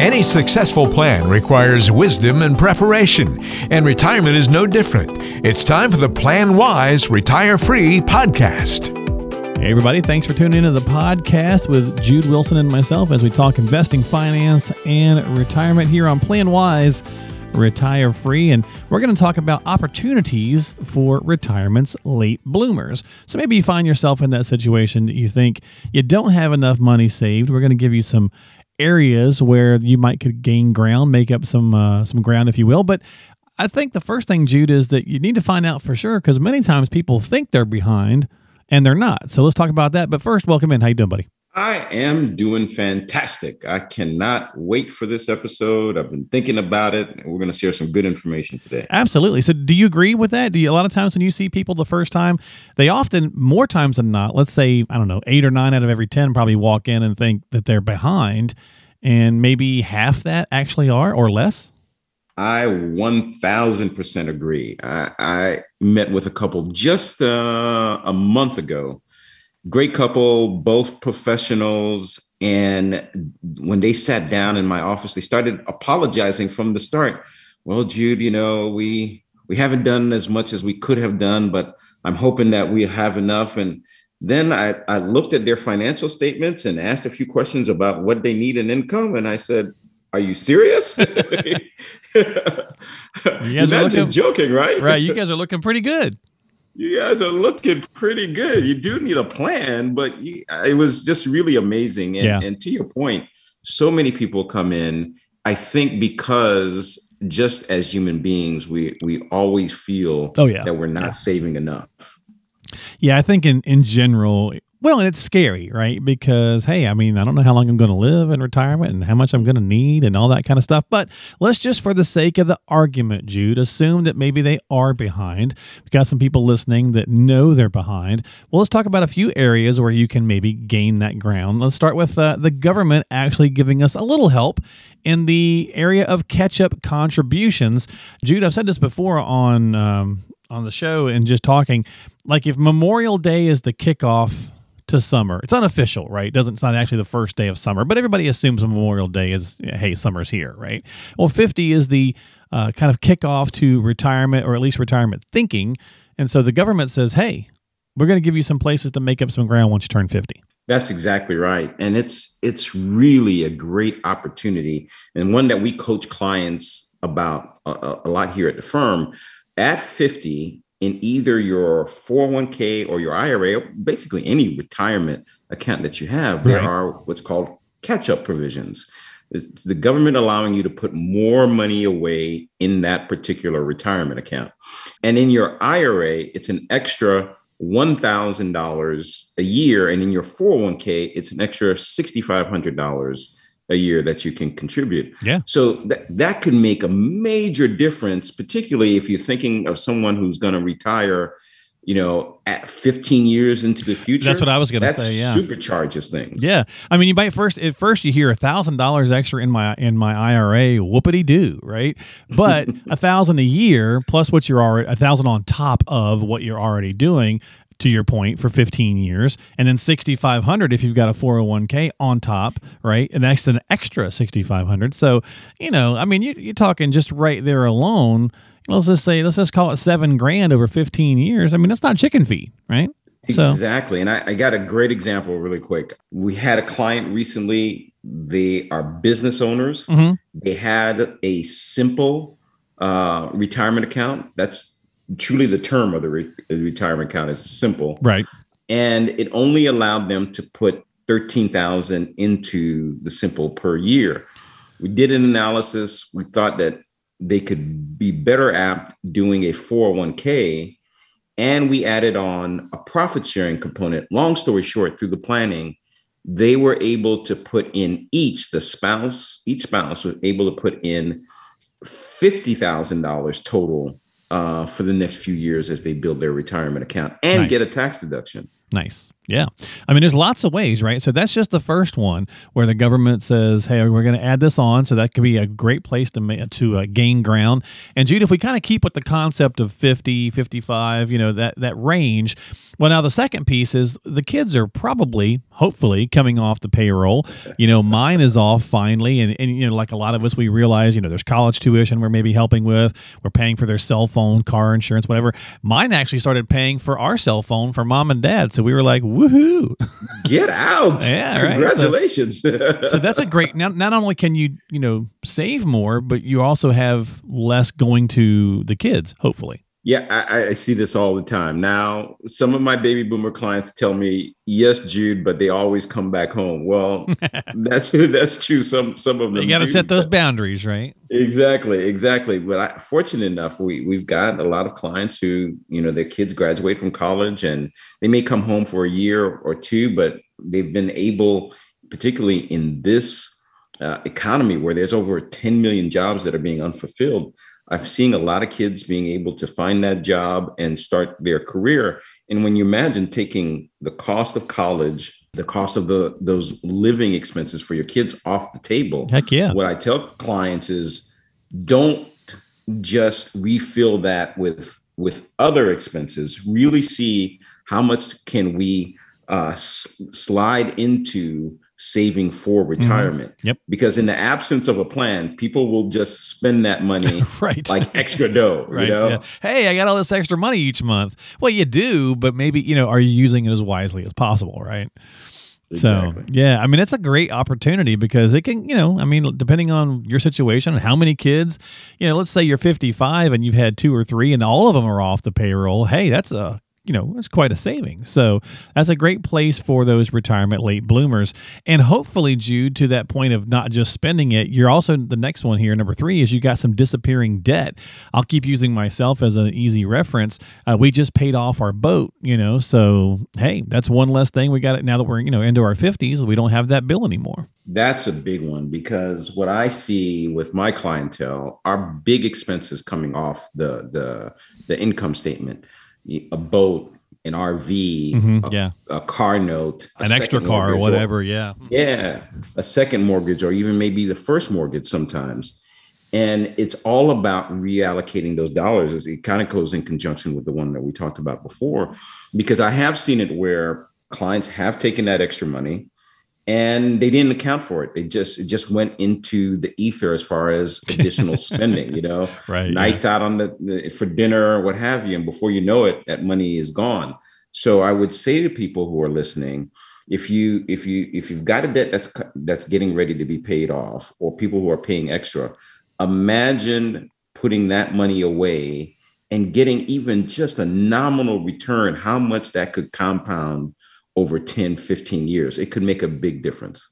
Any successful plan requires wisdom and preparation, and retirement is no different. It's time for the Plan Wise Retire Free podcast. Hey, everybody, thanks for tuning into the podcast with Jude Wilson and myself as we talk investing, finance, and retirement here on Plan Wise Retire Free. And we're going to talk about opportunities for retirement's late bloomers. So maybe you find yourself in that situation that you think you don't have enough money saved. We're going to give you some areas where you might could gain ground, make up some uh, some ground, if you will. But I think the first thing, Jude, is that you need to find out for sure because many times people think they're behind and they're not. So let's talk about that. But first, welcome in. How you doing, buddy? I am doing fantastic. I cannot wait for this episode. I've been thinking about it. And we're going to share some good information today. Absolutely. So, do you agree with that? Do you, a lot of times when you see people the first time, they often, more times than not, let's say, I don't know, eight or nine out of every 10 probably walk in and think that they're behind, and maybe half that actually are or less? I 1000% agree. I, I met with a couple just uh, a month ago great couple, both professionals. And when they sat down in my office, they started apologizing from the start. Well, Jude, you know, we we haven't done as much as we could have done, but I'm hoping that we have enough. And then I, I looked at their financial statements and asked a few questions about what they need in income. And I said, Are you serious? you You're not looking, joking, right? Right. You guys are looking pretty good you guys are looking pretty good. You do need a plan, but you, uh, it was just really amazing. And, yeah. and to your point, so many people come in. I think because just as human beings, we we always feel oh, yeah. that we're not yeah. saving enough. Yeah, I think in in general, well, and it's scary, right? Because, hey, I mean, I don't know how long I'm going to live in retirement and how much I'm going to need and all that kind of stuff. But let's just, for the sake of the argument, Jude, assume that maybe they are behind. We've got some people listening that know they're behind. Well, let's talk about a few areas where you can maybe gain that ground. Let's start with uh, the government actually giving us a little help in the area of catch up contributions. Jude, I've said this before on. Um, on the show and just talking like if Memorial Day is the kickoff to summer. It's unofficial, right? It doesn't it's not actually the first day of summer, but everybody assumes Memorial Day is hey, summer's here, right? Well, 50 is the uh, kind of kickoff to retirement or at least retirement thinking, and so the government says, hey, we're going to give you some places to make up some ground once you turn 50. That's exactly right, and it's it's really a great opportunity and one that we coach clients about a, a lot here at the firm. At 50, in either your 401k or your IRA, basically any retirement account that you have, there right. are what's called catch up provisions. It's the government allowing you to put more money away in that particular retirement account. And in your IRA, it's an extra $1,000 a year. And in your 401k, it's an extra $6,500 a year that you can contribute. Yeah. So that that could make a major difference, particularly if you're thinking of someone who's going to retire, you know, at 15 years into the future. That's what I was going to say. Yeah. Supercharges things. Yeah. I mean, you might first at first you hear a thousand dollars extra in my in my IRA, whoopity doo, right? But a thousand a year plus what you're already a thousand on top of what you're already doing to your point for 15 years and then 6500 if you've got a 401k on top right? And that's an extra 6500 so you know i mean you, you're talking just right there alone let's just say let's just call it seven grand over 15 years. I mean that's not chicken feed right? Exactly. So. and I, I got a great example really quick. We had a client recently. They are business owners. Mm-hmm. they had a simple uh, retirement account. That's truly the term of the re- retirement account is simple. Right. And it only allowed them to put 13,000 into the simple per year. We did an analysis. We thought that they could be better apt doing a 401k and we added on a profit sharing component. Long story short, through the planning, they were able to put in each the spouse, each spouse was able to put in $50,000 total uh, for the next few years as they build their retirement account and nice. get a tax deduction. Nice. Yeah. I mean, there's lots of ways, right? So that's just the first one where the government says, hey, we're going to add this on. So that could be a great place to, to uh, gain ground. And Jude, if we kind of keep with the concept of 50, 55, you know, that, that range, well, now the second piece is the kids are probably, hopefully, coming off the payroll. You know, mine is off finally. And, and, you know, like a lot of us, we realize, you know, there's college tuition we're maybe helping with, we're paying for their cell phone, car insurance, whatever. Mine actually started paying for our cell phone for mom and dad. So we were like, woohoo! Get out! yeah, right. congratulations. So, so that's a great. Now, not only can you you know save more, but you also have less going to the kids. Hopefully. Yeah, I, I, see this all the time. Now, some of my baby boomer clients tell me, "Yes, Jude," but they always come back home. Well, that's that's true. Some some of them. You got to set those boundaries, right? Exactly, exactly. But I, fortunate enough, we we've got a lot of clients who, you know, their kids graduate from college and they may come home for a year or two, but they've been able, particularly in this uh, economy where there's over 10 million jobs that are being unfulfilled I've seen a lot of kids being able to find that job and start their career. And when you imagine taking the cost of college, the cost of the those living expenses for your kids off the table. Heck yeah. What I tell clients is don't just refill that with with other expenses. Really see how much can we uh, s- slide into saving for mm-hmm. retirement. Mm-hmm. Yep. Because in the absence of a plan, people will just spend that money right. like extra dough. right. You know? Yeah. Hey, I got all this extra money each month. Well, you do, but maybe, you know, are you using it as wisely as possible, right? Exactly. So yeah, I mean it's a great opportunity because it can, you know, I mean, depending on your situation and how many kids, you know, let's say you're 55 and you've had two or three and all of them are off the payroll. Hey, that's a you know, it's quite a saving. So that's a great place for those retirement late bloomers. And hopefully, Jude, to that point of not just spending it, you're also the next one here, number three, is you got some disappearing debt. I'll keep using myself as an easy reference. Uh, we just paid off our boat, you know, so hey, that's one less thing we got it now that we're, you know, into our 50s. We don't have that bill anymore. That's a big one because what I see with my clientele are big expenses coming off the the the income statement a boat, an RV, mm-hmm, a, yeah, a car note, a an extra car, or whatever. Or, yeah, yeah, a second mortgage, or even maybe the first mortgage sometimes. And it's all about reallocating those dollars. As it kind of goes in conjunction with the one that we talked about before, because I have seen it where clients have taken that extra money and they didn't account for it. It just it just went into the ether as far as additional spending. You know, right? Nights yeah. out on the, the for dinner or what have you, and before you know it, that money is gone. So I would say to people who are listening, if you if you if you've got a debt that's that's getting ready to be paid off, or people who are paying extra, imagine putting that money away and getting even just a nominal return. How much that could compound over 10, 15 years. It could make a big difference.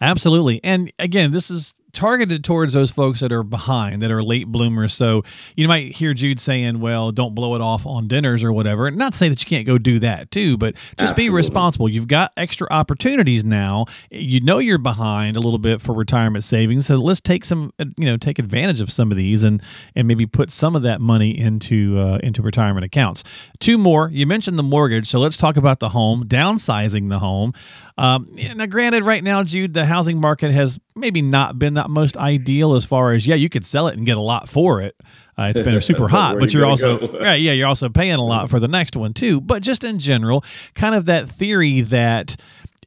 Absolutely. And again, this is targeted towards those folks that are behind, that are late bloomers. So you might hear Jude saying, well, don't blow it off on dinners or whatever. And Not say that you can't go do that too, but just Absolutely. be responsible. You've got extra opportunities now. You know you're behind a little bit for retirement savings. So let's take some, you know, take advantage of some of these and and maybe put some of that money into uh, into retirement accounts. Two more. You mentioned the mortgage. So let's talk about the home, downsizing the home. Um, now, granted, right now, Jude, the housing market has maybe not been that most ideal as far as yeah, you could sell it and get a lot for it. Uh, it's been super hot, but you're also yeah, yeah, you're also paying a lot for the next one too. But just in general, kind of that theory that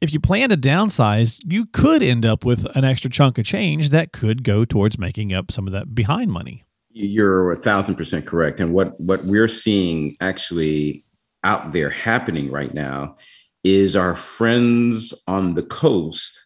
if you plan to downsize, you could end up with an extra chunk of change that could go towards making up some of that behind money. You're a thousand percent correct, and what what we're seeing actually out there happening right now is our friends on the coast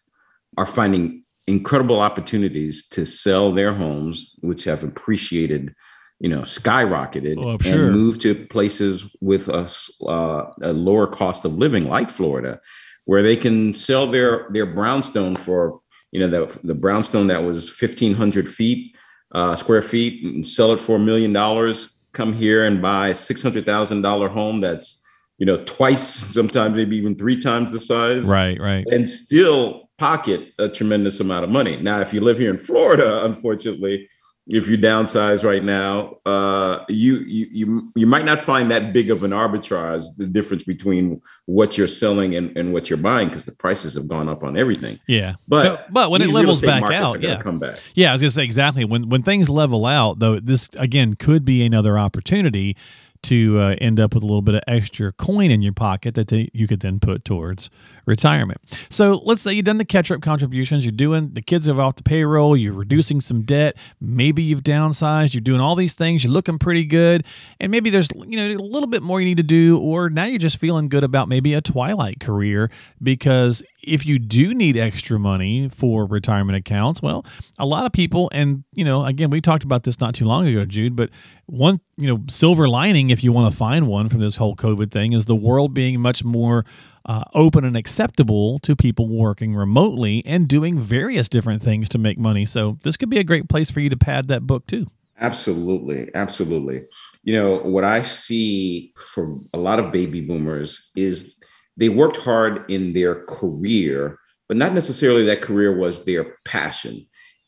are finding incredible opportunities to sell their homes, which have appreciated, you know, skyrocketed, oh, sure. and move to places with a, uh, a lower cost of living, like Florida, where they can sell their their brownstone for, you know, the the brownstone that was fifteen hundred feet uh, square feet, and sell it for a million dollars. Come here and buy a six hundred thousand dollar home that's you know, twice, sometimes maybe even three times the size. Right, right. And still pocket a tremendous amount of money. Now, if you live here in Florida, unfortunately, if you downsize right now, uh, you, you you you might not find that big of an arbitrage, the difference between what you're selling and, and what you're buying, because the prices have gone up on everything. Yeah, but but, but when it levels back out, yeah, come back. Yeah, I was gonna say exactly when when things level out, though. This again could be another opportunity to uh, end up with a little bit of extra coin in your pocket that they, you could then put towards retirement. So let's say you've done the catch up contributions, you're doing the kids are off the payroll, you're reducing some debt, maybe you've downsized, you're doing all these things, you're looking pretty good, and maybe there's you know a little bit more you need to do, or now you're just feeling good about maybe a twilight career because if you do need extra money for retirement accounts, well, a lot of people, and you know, again, we talked about this not too long ago, Jude, but one, you know, silver lining, if you want to find one from this whole COVID thing, is the world being much more uh, open and acceptable to people working remotely and doing various different things to make money. So this could be a great place for you to pad that book too. Absolutely, absolutely. You know, what I see for a lot of baby boomers is they worked hard in their career, but not necessarily that career was their passion.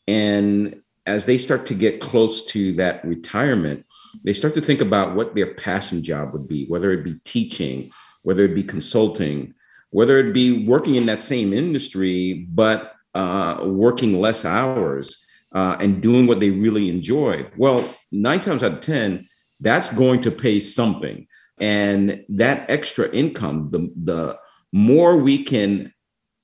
And as they start to get close to that retirement, they start to think about what their passion job would be, whether it be teaching, whether it be consulting, whether it be working in that same industry, but uh, working less hours uh, and doing what they really enjoy. Well, nine times out of 10, that's going to pay something. And that extra income, the, the more we can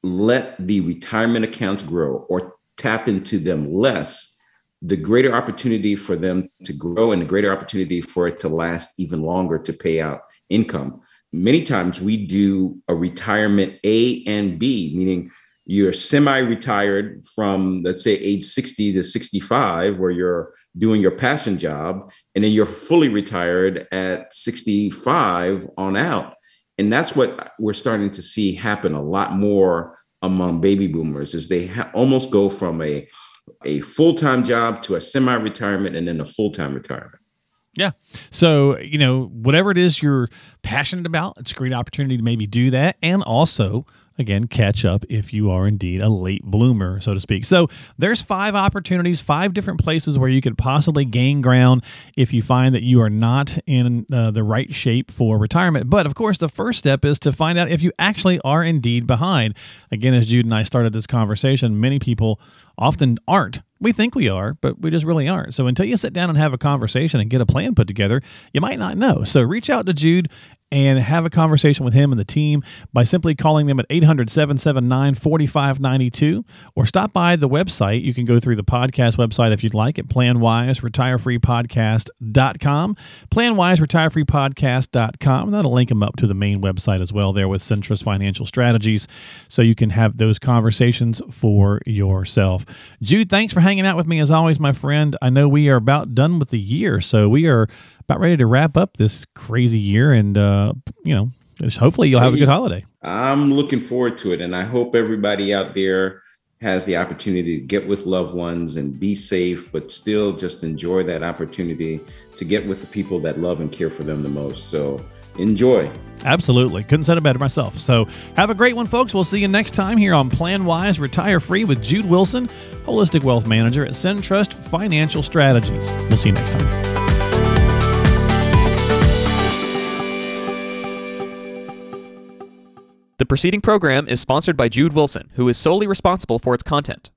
let the retirement accounts grow or tap into them less, the greater opportunity for them to grow and the greater opportunity for it to last even longer to pay out income. Many times we do a retirement A and B, meaning you're semi retired from, let's say, age 60 to 65, where you're doing your passion job, and then you're fully retired at 65 on out. And that's what we're starting to see happen a lot more among baby boomers is they ha- almost go from a a full-time job to a semi-retirement and then a full-time retirement. Yeah. So, you know, whatever it is you're passionate about, it's a great opportunity to maybe do that and also again catch up if you are indeed a late bloomer so to speak. So there's five opportunities five different places where you could possibly gain ground if you find that you are not in uh, the right shape for retirement. But of course the first step is to find out if you actually are indeed behind. Again as jude and i started this conversation many people often aren't we think we are, but we just really aren't. So until you sit down and have a conversation and get a plan put together, you might not know. So reach out to Jude and have a conversation with him and the team by simply calling them at 800 779 4592 or stop by the website. You can go through the podcast website if you'd like at planwiseretireFreePodcast.com. PlanWiseRetireFreePodcast.com. That'll link them up to the main website as well there with Centrust Financial Strategies so you can have those conversations for yourself. Jude, thanks for hanging out with me as always, my friend. I know we are about done with the year, so we are about ready to wrap up this crazy year, and uh, you know, hopefully you'll have a good holiday. I'm looking forward to it, and I hope everybody out there has the opportunity to get with loved ones and be safe, but still just enjoy that opportunity to get with the people that love and care for them the most. So enjoy. Absolutely. Couldn't said it better myself. So have a great one, folks. We'll see you next time here on Plan Wise Retire Free with Jude Wilson, Holistic Wealth Manager at Centrust Financial Strategies. We'll see you next time. The preceding program is sponsored by Jude Wilson, who is solely responsible for its content.